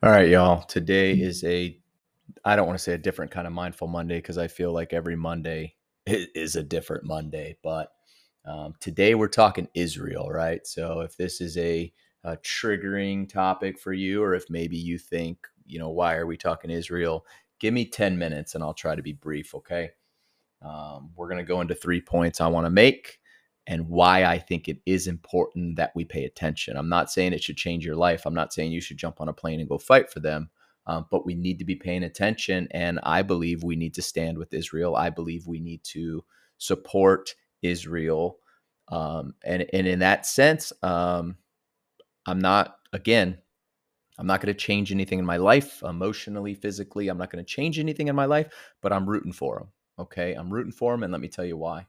All right, y'all. Today is a, I don't want to say a different kind of mindful Monday because I feel like every Monday is a different Monday. But um, today we're talking Israel, right? So if this is a, a triggering topic for you, or if maybe you think, you know, why are we talking Israel? Give me 10 minutes and I'll try to be brief, okay? Um, we're going to go into three points I want to make and why I think it is important that we pay attention. I'm not saying it should change your life. I'm not saying you should jump on a plane and go fight for them, um, but we need to be paying attention. And I believe we need to stand with Israel. I believe we need to support Israel. Um, and, and in that sense, um, I'm not, again, I'm not going to change anything in my life emotionally, physically. I'm not going to change anything in my life, but I'm rooting for them. Okay. I'm rooting for them. And let me tell you why.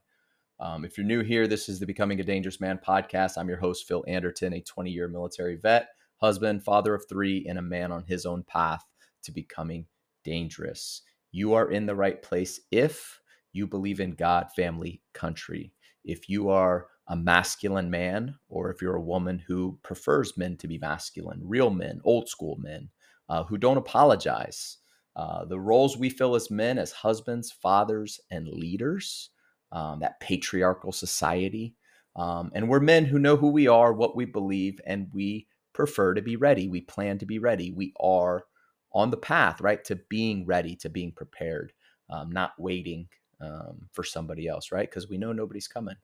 Um, if you're new here, this is the Becoming a Dangerous Man podcast. I'm your host, Phil Anderton, a 20 year military vet, husband, father of three, and a man on his own path to becoming dangerous. You are in the right place if you believe in God, family, country. If you are a masculine man, or if you're a woman who prefers men to be masculine, real men, old school men, uh, who don't apologize. Uh, the roles we fill as men, as husbands, fathers, and leaders, um, that patriarchal society. Um, and we're men who know who we are, what we believe, and we prefer to be ready. We plan to be ready. We are on the path, right, to being ready, to being prepared, um, not waiting um, for somebody else, right? Because we know nobody's coming.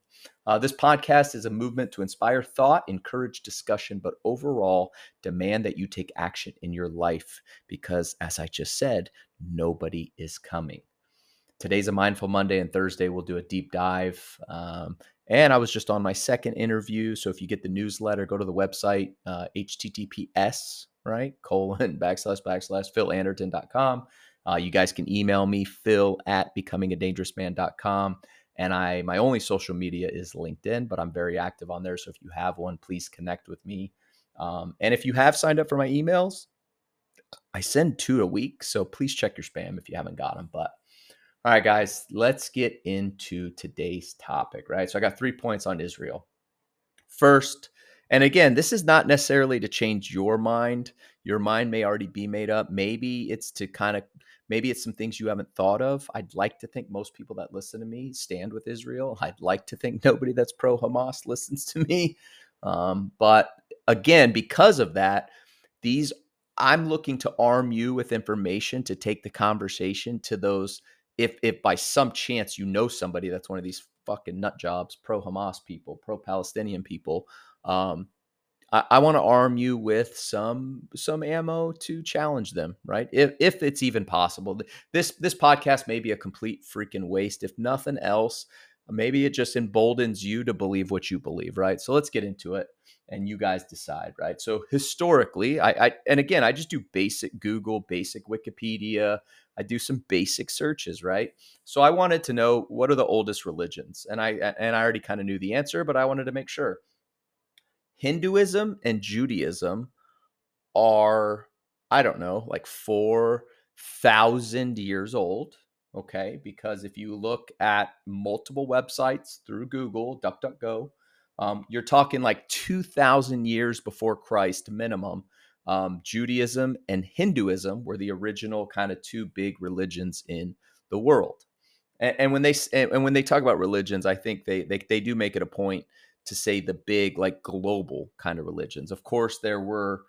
Uh, this podcast is a movement to inspire thought, encourage discussion, but overall demand that you take action in your life because, as I just said, nobody is coming. Today's a Mindful Monday, and Thursday we'll do a deep dive. Um, and I was just on my second interview. So if you get the newsletter, go to the website, uh, https, right? Colon backslash backslash philanderton.com. Uh, you guys can email me, phil at becomingadangerousman.com. And I my only social media is LinkedIn, but I'm very active on there. So if you have one, please connect with me. Um, and if you have signed up for my emails, I send two a week. So please check your spam if you haven't got them. But all right, guys, let's get into today's topic, right? So I got three points on Israel. First, and again, this is not necessarily to change your mind. Your mind may already be made up. Maybe it's to kind of, maybe it's some things you haven't thought of. I'd like to think most people that listen to me stand with Israel. I'd like to think nobody that's pro Hamas listens to me. Um, but again, because of that, these, I'm looking to arm you with information to take the conversation to those if if by some chance you know somebody that's one of these fucking nut jobs, pro Hamas people, pro Palestinian people, um, I, I want to arm you with some some ammo to challenge them, right? If if it's even possible. This this podcast may be a complete freaking waste. If nothing else, maybe it just emboldens you to believe what you believe, right? So let's get into it and you guys decide, right? So historically, I, I and again, I just do basic Google, basic Wikipedia. I do some basic searches, right? So I wanted to know what are the oldest religions, and I and I already kind of knew the answer, but I wanted to make sure. Hinduism and Judaism are, I don't know, like four thousand years old. Okay, because if you look at multiple websites through Google, DuckDuckGo, um, you're talking like 2,000 years before Christ minimum. Um, Judaism and Hinduism were the original kind of two big religions in the world. And, and when they and when they talk about religions, I think they, they they do make it a point to say the big like global kind of religions. Of course, there were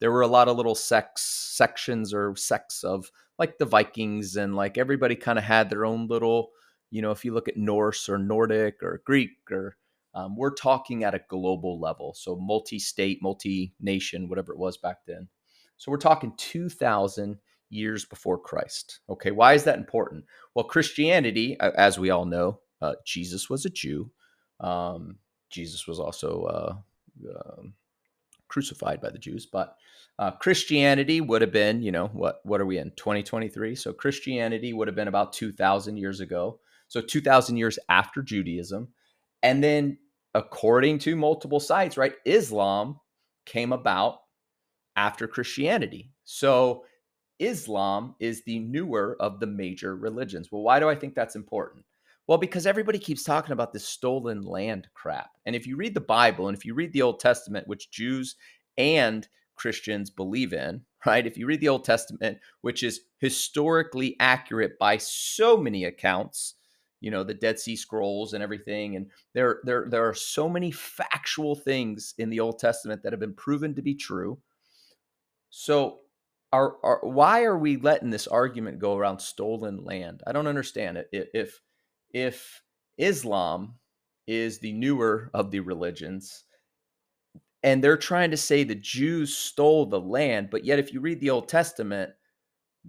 there were a lot of little sects sections or sects of like the Vikings and like everybody kind of had their own little you know if you look at Norse or Nordic or Greek or um, we're talking at a global level, so multi state, multi nation, whatever it was back then. So we're talking 2,000 years before Christ. Okay, why is that important? Well, Christianity, as we all know, uh, Jesus was a Jew. Um, Jesus was also uh, uh, crucified by the Jews, but uh, Christianity would have been, you know, what what are we in 2023? So Christianity would have been about 2,000 years ago. So 2,000 years after Judaism, and then according to multiple sites, right, Islam came about after Christianity. So Islam is the newer of the major religions. Well, why do I think that's important? Well, because everybody keeps talking about this stolen land crap. And if you read the Bible and if you read the Old Testament, which Jews and Christians believe in, right? If you read the Old Testament, which is historically accurate by so many accounts, you know, the Dead Sea Scrolls and everything, and there there there are so many factual things in the Old Testament that have been proven to be true. So are, why are we letting this argument go around stolen land? I don't understand it. If if Islam is the newer of the religions, and they're trying to say the Jews stole the land, but yet if you read the Old Testament,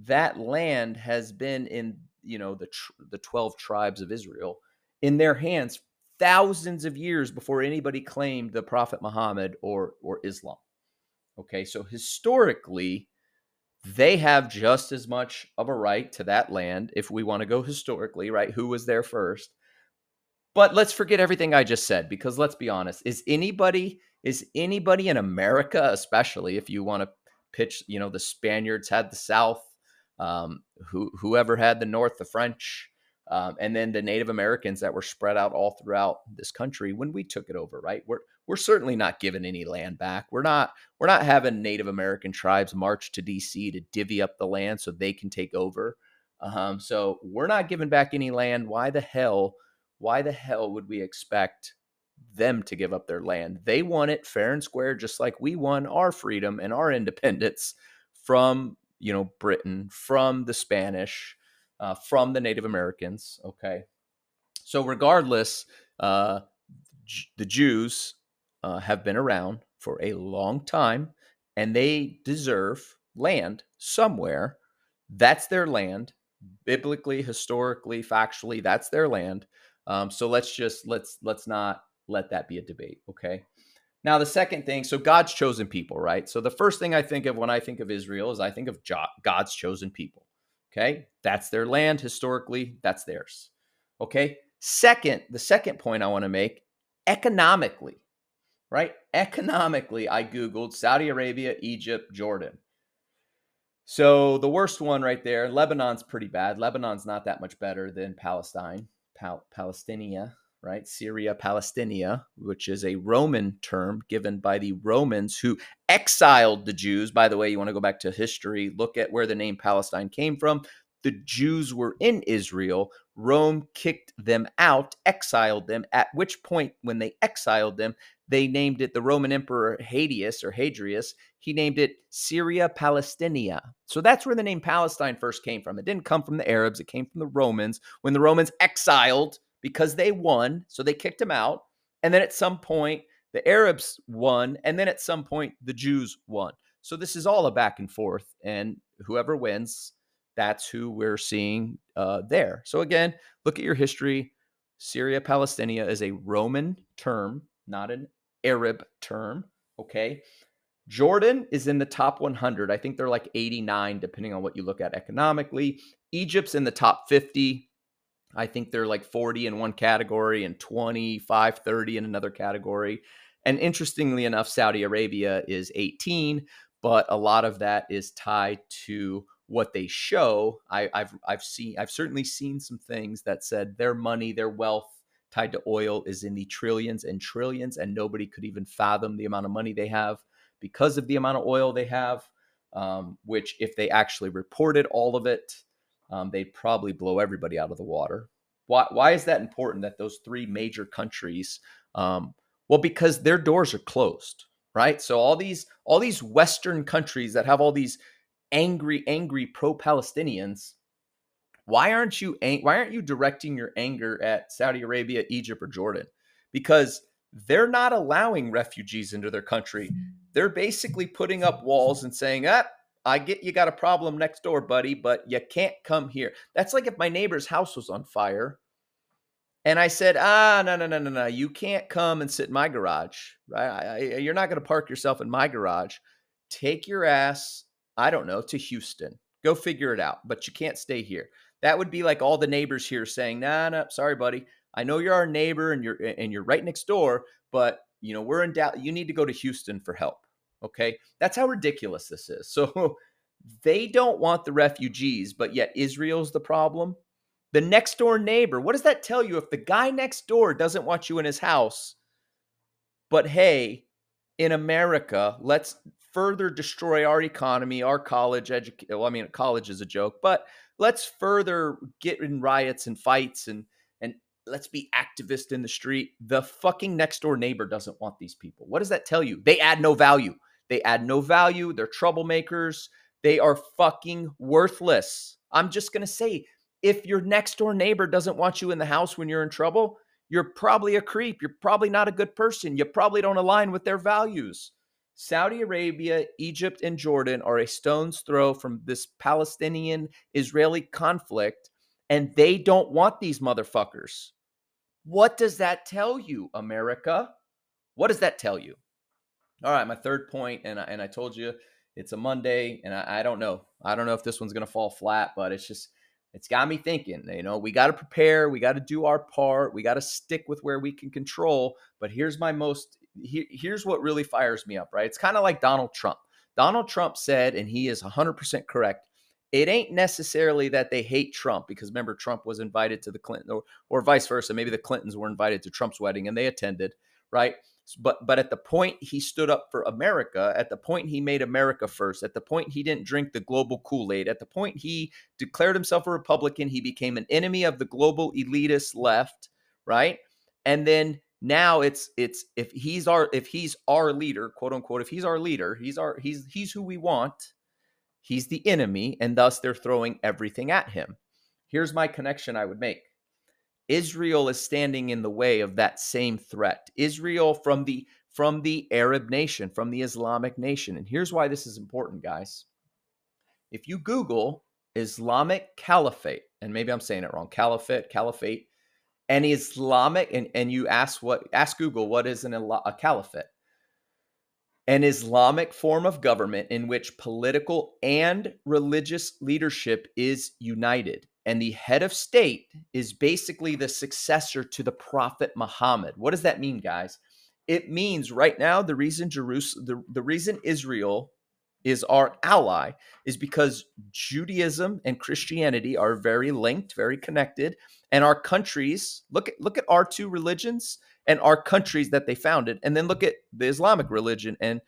that land has been in you know the the 12 tribes of Israel in their hands thousands of years before anybody claimed the prophet Muhammad or or Islam. Okay, so historically they have just as much of a right to that land if we want to go historically, right? Who was there first? But let's forget everything I just said because let's be honest, is anybody is anybody in America, especially if you want to pitch, you know, the Spaniards had the South, um, who whoever had the North, the French, um, and then the Native Americans that were spread out all throughout this country when we took it over. Right, we're we're certainly not giving any land back. We're not we're not having Native American tribes march to D.C. to divvy up the land so they can take over. Um, so we're not giving back any land. Why the hell? Why the hell would we expect them to give up their land. They won it fair and square, just like we won our freedom and our independence from, you know, Britain, from the Spanish, uh, from the Native Americans. Okay. So, regardless, uh, the Jews uh, have been around for a long time and they deserve land somewhere. That's their land, biblically, historically, factually, that's their land. Um, so let's just let's let's not let that be a debate. Okay. Now, the second thing, so God's chosen people, right? So the first thing I think of when I think of Israel is I think of God's chosen people. Okay. That's their land historically, that's theirs. Okay. Second, the second point I want to make economically, right? Economically, I Googled Saudi Arabia, Egypt, Jordan. So the worst one right there, Lebanon's pretty bad. Lebanon's not that much better than Palestine, Pal- right? Syria Palestinia, which is a Roman term given by the Romans who exiled the Jews. By the way, you want to go back to history, look at where the name Palestine came from. The Jews were in Israel. Rome kicked them out, exiled them, at which point, when they exiled them, they named it the Roman Emperor Hadius or Hadrius. He named it Syria Palestinia. So that's where the name Palestine first came from. It didn't come from the Arabs, it came from the Romans. When the Romans exiled because they won. So they kicked him out. And then at some point, the Arabs won. And then at some point, the Jews won. So this is all a back and forth. And whoever wins, that's who we're seeing uh, there. So again, look at your history. Syria Palestinia is a Roman term, not an Arab term. Okay. Jordan is in the top 100. I think they're like 89, depending on what you look at economically. Egypt's in the top 50. I think they're like 40 in one category and 25, 30 in another category. And interestingly enough, Saudi Arabia is 18, but a lot of that is tied to what they show. I, have I've seen I've certainly seen some things that said their money, their wealth tied to oil is in the trillions and trillions, and nobody could even fathom the amount of money they have because of the amount of oil they have. Um, which, if they actually reported all of it, um, they'd probably blow everybody out of the water. Why, why is that important that those three major countries? Um, well, because their doors are closed, right? So all these all these Western countries that have all these angry, angry pro-Palestinians, why aren't you why aren't you directing your anger at Saudi Arabia, Egypt, or Jordan? Because they're not allowing refugees into their country. They're basically putting up walls and saying, ah, I get you got a problem next door, buddy, but you can't come here. That's like if my neighbor's house was on fire and I said, ah, no, no, no, no, no, you can't come and sit in my garage. Right? I, I, you're not going to park yourself in my garage. Take your ass, I don't know, to Houston. Go figure it out, but you can't stay here. That would be like all the neighbors here saying, nah, nah, sorry, buddy. I know you're our neighbor and you're and you're right next door, but you know we're in doubt. You need to go to Houston for help. Okay. That's how ridiculous this is. So they don't want the refugees, but yet Israel's the problem. The next door neighbor, what does that tell you? If the guy next door doesn't want you in his house, but hey, in America, let's further destroy our economy, our college education. Well, I mean, college is a joke, but let's further get in riots and fights and and let's be activist in the street. The fucking next door neighbor doesn't want these people. What does that tell you? They add no value. They add no value. They're troublemakers. They are fucking worthless. I'm just going to say if your next door neighbor doesn't want you in the house when you're in trouble, you're probably a creep. You're probably not a good person. You probably don't align with their values. Saudi Arabia, Egypt, and Jordan are a stone's throw from this Palestinian Israeli conflict, and they don't want these motherfuckers. What does that tell you, America? What does that tell you? All right, my third point, and I, and I told you it's a Monday, and I, I don't know. I don't know if this one's going to fall flat, but it's just it's got me thinking, you know, we got to prepare, we got to do our part, we got to stick with where we can control. But here's my most, here's what really fires me up, right? It's kind of like Donald Trump. Donald Trump said, and he is 100% correct, it ain't necessarily that they hate Trump because remember, Trump was invited to the Clinton or, or vice versa. Maybe the Clintons were invited to Trump's wedding and they attended, right? But but at the point he stood up for America, at the point he made America first, at the point he didn't drink the global Kool-Aid, at the point he declared himself a Republican, he became an enemy of the global elitist left, right? And then now it's it's if he's our if he's our leader, quote unquote, if he's our leader, he's our he's he's who we want. He's the enemy, and thus they're throwing everything at him. Here's my connection I would make. Israel is standing in the way of that same threat. Israel from the from the Arab nation, from the Islamic nation. And here's why this is important, guys. If you Google Islamic Caliphate, and maybe I'm saying it wrong, Caliphate, Caliphate, and Islamic, and, and you ask what ask Google what is an, a caliphate? An Islamic form of government in which political and religious leadership is united and the head of state is basically the successor to the prophet Muhammad. What does that mean, guys? It means right now the reason Jerusalem the, the reason Israel is our ally is because Judaism and Christianity are very linked, very connected, and our countries look at look at our two religions and our countries that they founded, and then look at the Islamic religion and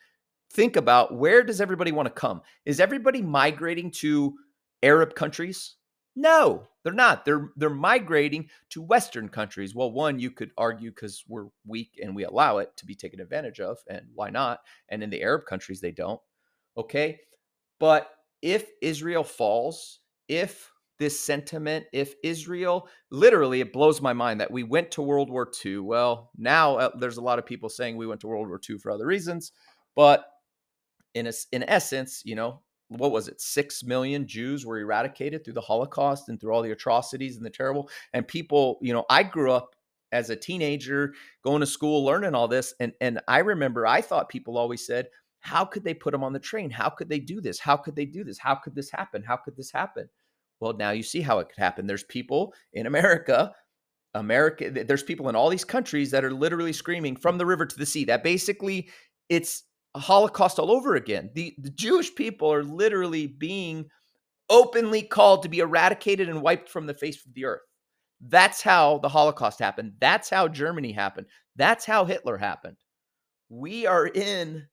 think about where does everybody want to come? Is everybody migrating to Arab countries? No, they're not. They're they're migrating to Western countries. Well, one you could argue because we're weak and we allow it to be taken advantage of, and why not? And in the Arab countries, they don't. Okay, but if Israel falls, if this sentiment, if Israel, literally, it blows my mind that we went to World War II. Well, now uh, there's a lot of people saying we went to World War II for other reasons, but in a, in essence, you know, what was it, six million Jews were eradicated through the Holocaust and through all the atrocities and the terrible. And people, you know, I grew up as a teenager going to school learning all this. And and I remember I thought people always said, How could they put them on the train? How could they do this? How could they do this? How could this happen? How could this happen? Well, now you see how it could happen. There's people in America America, there's people in all these countries that are literally screaming from the river to the sea. That basically it's a Holocaust all over again. The, the Jewish people are literally being openly called to be eradicated and wiped from the face of the earth. That's how the Holocaust happened. That's how Germany happened. That's how Hitler happened. We are in,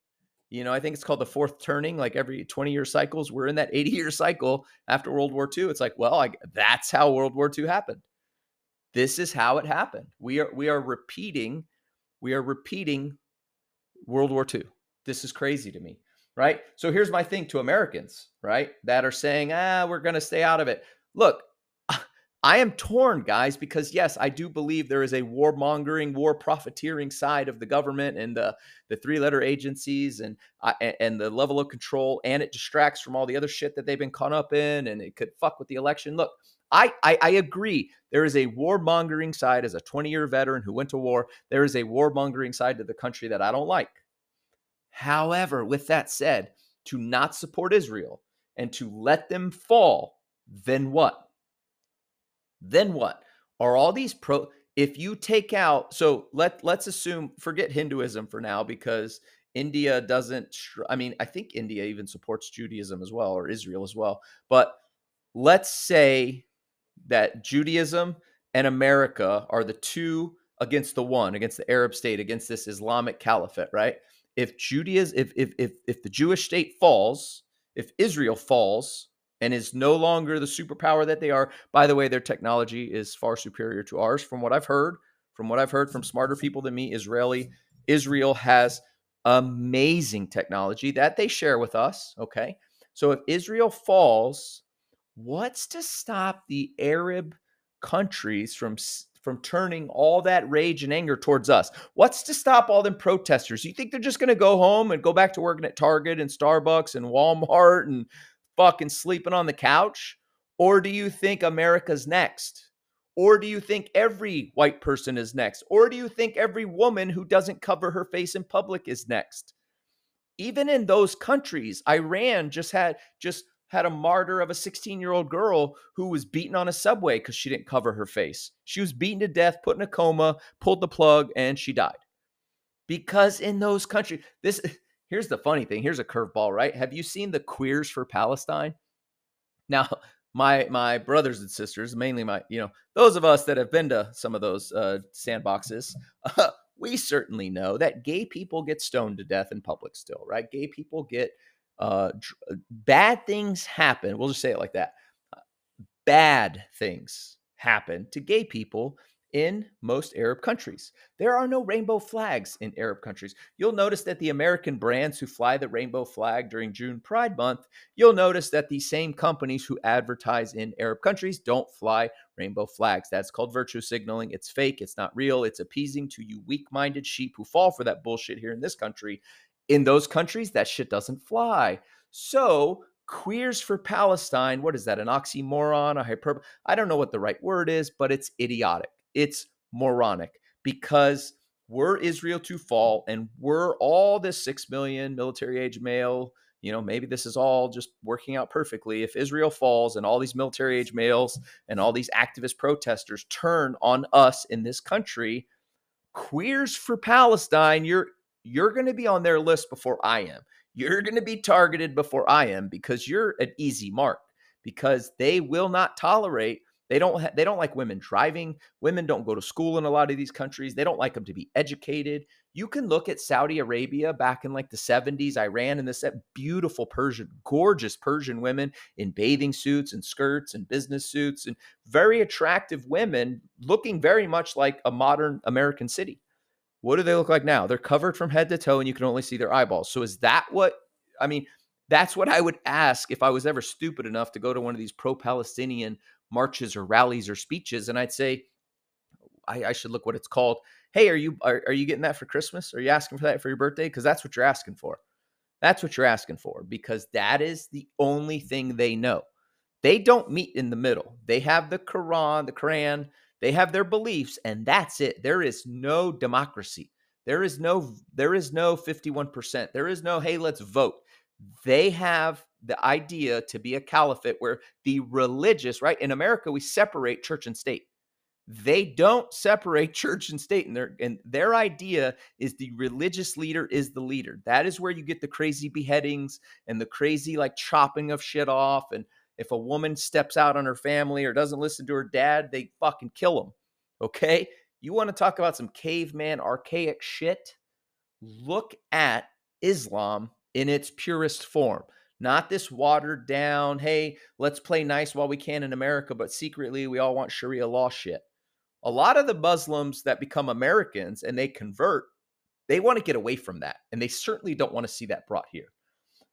you know, I think it's called the fourth turning, like every 20 year cycles. We're in that 80 year cycle after World War II. It's like, well, I, that's how World War II happened. This is how it happened. We are we are repeating, we are repeating World War II. This is crazy to me, right? So here's my thing to Americans, right, that are saying, ah, we're going to stay out of it. Look, I am torn, guys, because yes, I do believe there is a warmongering, war profiteering side of the government and the the three letter agencies and uh, and the level of control, and it distracts from all the other shit that they've been caught up in, and it could fuck with the election. Look, I I, I agree. There is a warmongering side as a 20 year veteran who went to war. There is a warmongering side to the country that I don't like. However, with that said, to not support Israel and to let them fall, then what? Then what? Are all these pro if you take out so let let's assume forget Hinduism for now because India doesn't I mean, I think India even supports Judaism as well or Israel as well. But let's say that Judaism and America are the two against the one, against the Arab state, against this Islamic caliphate, right? If Judaism, if if if if the Jewish state falls, if Israel falls and is no longer the superpower that they are, by the way, their technology is far superior to ours. From what I've heard, from what I've heard from smarter people than me, Israeli Israel has amazing technology that they share with us. Okay, so if Israel falls, what's to stop the Arab countries from from turning all that rage and anger towards us? What's to stop all them protesters? You think they're just going to go home and go back to working at Target and Starbucks and Walmart and fucking sleeping on the couch? Or do you think America's next? Or do you think every white person is next? Or do you think every woman who doesn't cover her face in public is next? Even in those countries, Iran just had just had a martyr of a 16 year old girl who was beaten on a subway because she didn't cover her face. She was beaten to death, put in a coma, pulled the plug, and she died. Because in those countries, this here's the funny thing. Here's a curveball, right? Have you seen the Queers for Palestine? Now, my my brothers and sisters, mainly my, you know, those of us that have been to some of those uh, sandboxes, uh, we certainly know that gay people get stoned to death in public still, right? Gay people get uh, uh, bad things happen. We'll just say it like that. Uh, bad things happen to gay people in most Arab countries. There are no rainbow flags in Arab countries. You'll notice that the American brands who fly the rainbow flag during June Pride Month, you'll notice that the same companies who advertise in Arab countries don't fly rainbow flags. That's called virtue signaling. It's fake, it's not real, it's appeasing to you weak minded sheep who fall for that bullshit here in this country in those countries, that shit doesn't fly. So, queers for Palestine, what is that? An oxymoron, a hyperbole? I don't know what the right word is, but it's idiotic. It's moronic because were Israel to fall and were all this 6 million military age male, you know, maybe this is all just working out perfectly. If Israel falls and all these military age males and all these activist protesters turn on us in this country, queers for Palestine, you're you're going to be on their list before I am. You're going to be targeted before I am because you're an easy mark because they will not tolerate they don't ha- they don't like women driving. Women don't go to school in a lot of these countries. They don't like them to be educated. You can look at Saudi Arabia back in like the 70s, Iran and this beautiful Persian, gorgeous Persian women in bathing suits and skirts and business suits and very attractive women looking very much like a modern American city. What do they look like now? They're covered from head to toe and you can only see their eyeballs. So is that what I mean? That's what I would ask if I was ever stupid enough to go to one of these pro-Palestinian marches or rallies or speeches, and I'd say, I, I should look what it's called. Hey, are you are, are you getting that for Christmas? Are you asking for that for your birthday? Because that's what you're asking for. That's what you're asking for because that is the only thing they know. They don't meet in the middle. They have the Quran, the Quran, they have their beliefs, and that's it. There is no democracy. There is no there is no 51%. There is no hey, let's vote. They have the idea to be a caliphate where the religious, right? In America, we separate church and state. They don't separate church and state, and their and their idea is the religious leader is the leader. That is where you get the crazy beheadings and the crazy like chopping of shit off and if a woman steps out on her family or doesn't listen to her dad, they fucking kill them. Okay? You want to talk about some caveman archaic shit? Look at Islam in its purest form. Not this watered down, hey, let's play nice while we can in America, but secretly we all want Sharia law shit. A lot of the Muslims that become Americans and they convert, they want to get away from that. And they certainly don't want to see that brought here.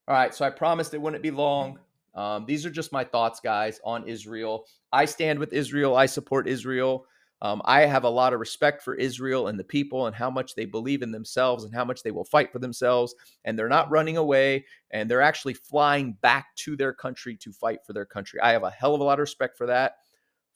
All right, so I promised it wouldn't be long. Um, these are just my thoughts, guys, on Israel. I stand with Israel. I support Israel. Um, I have a lot of respect for Israel and the people and how much they believe in themselves and how much they will fight for themselves. And they're not running away and they're actually flying back to their country to fight for their country. I have a hell of a lot of respect for that.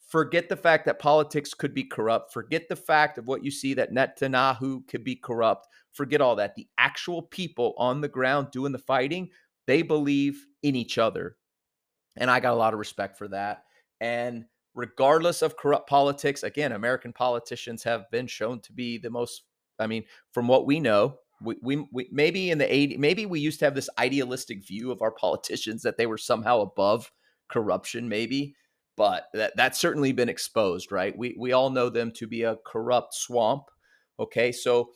Forget the fact that politics could be corrupt. Forget the fact of what you see that Netanyahu could be corrupt. Forget all that. The actual people on the ground doing the fighting, they believe in each other and I got a lot of respect for that. And regardless of corrupt politics, again, American politicians have been shown to be the most, I mean, from what we know, we, we, we maybe in the 80s, maybe we used to have this idealistic view of our politicians that they were somehow above corruption, maybe, but that, that's certainly been exposed, right? We, we all know them to be a corrupt swamp. Okay. So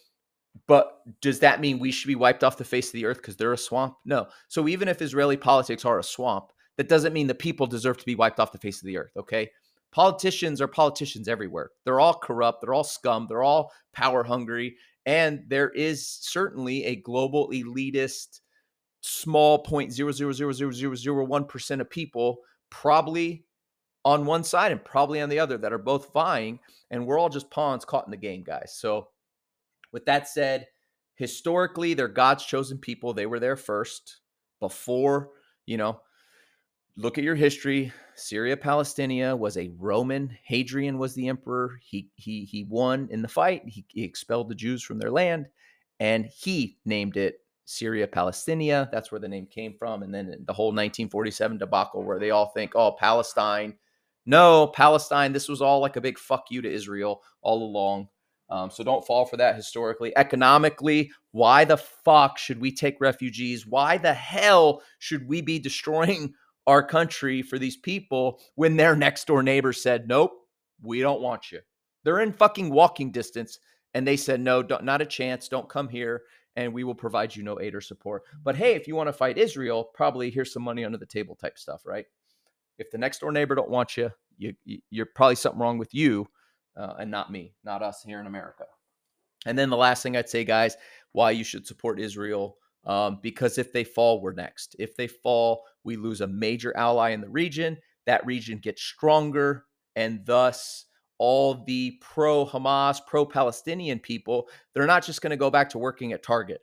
but does that mean we should be wiped off the face of the earth because they're a swamp? No. So even if Israeli politics are a swamp, that doesn't mean the people deserve to be wiped off the face of the earth. Okay. Politicians are politicians everywhere. They're all corrupt. They're all scum. They're all power hungry. And there is certainly a global elitist, small point zero zero zero zero zero zero one percent of people, probably on one side and probably on the other, that are both vying. And we're all just pawns caught in the game, guys. So, with that said, historically, they're God's chosen people. They were there first before, you know, look at your history. Syria Palestina was a Roman. Hadrian was the emperor. He he he won in the fight. He, he expelled the Jews from their land, and he named it Syria Palestina. That's where the name came from. And then the whole 1947 debacle, where they all think, oh, Palestine. No, Palestine. This was all like a big fuck you to Israel all along. Um, so don't fall for that historically. Economically, why the fuck should we take refugees? Why the hell should we be destroying our country for these people when their next door neighbor said, nope, we don't want you. They're in fucking walking distance. And they said, no, not a chance. Don't come here. And we will provide you no aid or support. But hey, if you want to fight Israel, probably here's some money under the table type stuff, right? If the next door neighbor don't want you, you you're probably something wrong with you uh, and not me, not us here in America. And then the last thing I'd say, guys, why you should support Israel um, because if they fall, we're next. If they fall, we lose a major ally in the region. That region gets stronger, and thus all the pro Hamas, pro Palestinian people, they're not just going to go back to working at Target.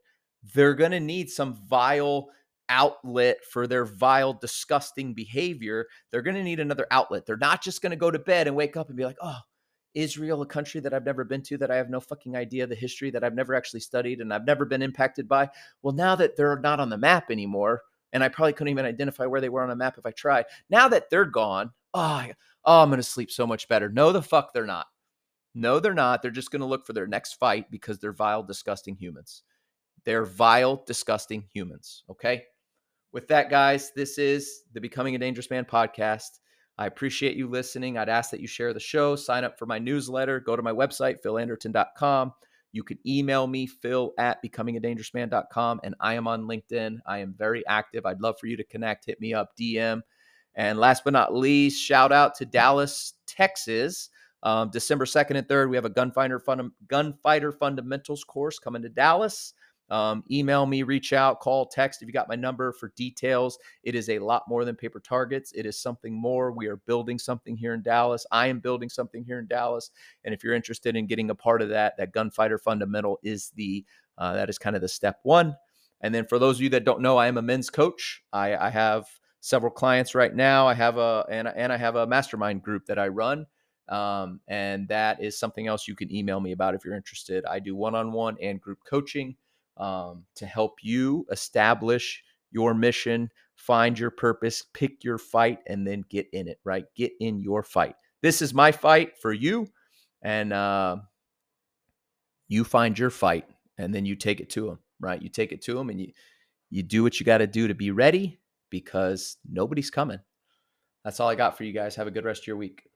They're going to need some vile outlet for their vile, disgusting behavior. They're going to need another outlet. They're not just going to go to bed and wake up and be like, oh, Israel, a country that I've never been to, that I have no fucking idea the history, that I've never actually studied and I've never been impacted by. Well, now that they're not on the map anymore, and I probably couldn't even identify where they were on a map if I tried. Now that they're gone, oh, oh I'm going to sleep so much better. No, the fuck they're not. No, they're not. They're just going to look for their next fight because they're vile, disgusting humans. They're vile, disgusting humans. Okay. With that, guys, this is the Becoming a Dangerous Man podcast. I appreciate you listening. I'd ask that you share the show, sign up for my newsletter, go to my website, philanderton.com. You can email me, phil at becomingadangerousman.com, and I am on LinkedIn. I am very active. I'd love for you to connect, hit me up, DM. And last but not least, shout out to Dallas, Texas. Um, December 2nd and 3rd, we have a gunfighter, fund- gunfighter fundamentals course coming to Dallas. Um, email me, reach out, call, text if you got my number for details. It is a lot more than paper targets. It is something more. We are building something here in Dallas. I am building something here in Dallas. And if you're interested in getting a part of that, that gunfighter fundamental is the uh, that is kind of the step one. And then for those of you that don't know, I am a men's coach. I, I have several clients right now. I have a and, and I have a mastermind group that I run. Um, and that is something else you can email me about if you're interested. I do one-on-one and group coaching um, to help you establish your mission, find your purpose, pick your fight, and then get in it, right? Get in your fight. This is my fight for you. And uh, you find your fight and then you take it to them, right? You take it to them and you, you do what you got to do to be ready because nobody's coming. That's all I got for you guys. Have a good rest of your week.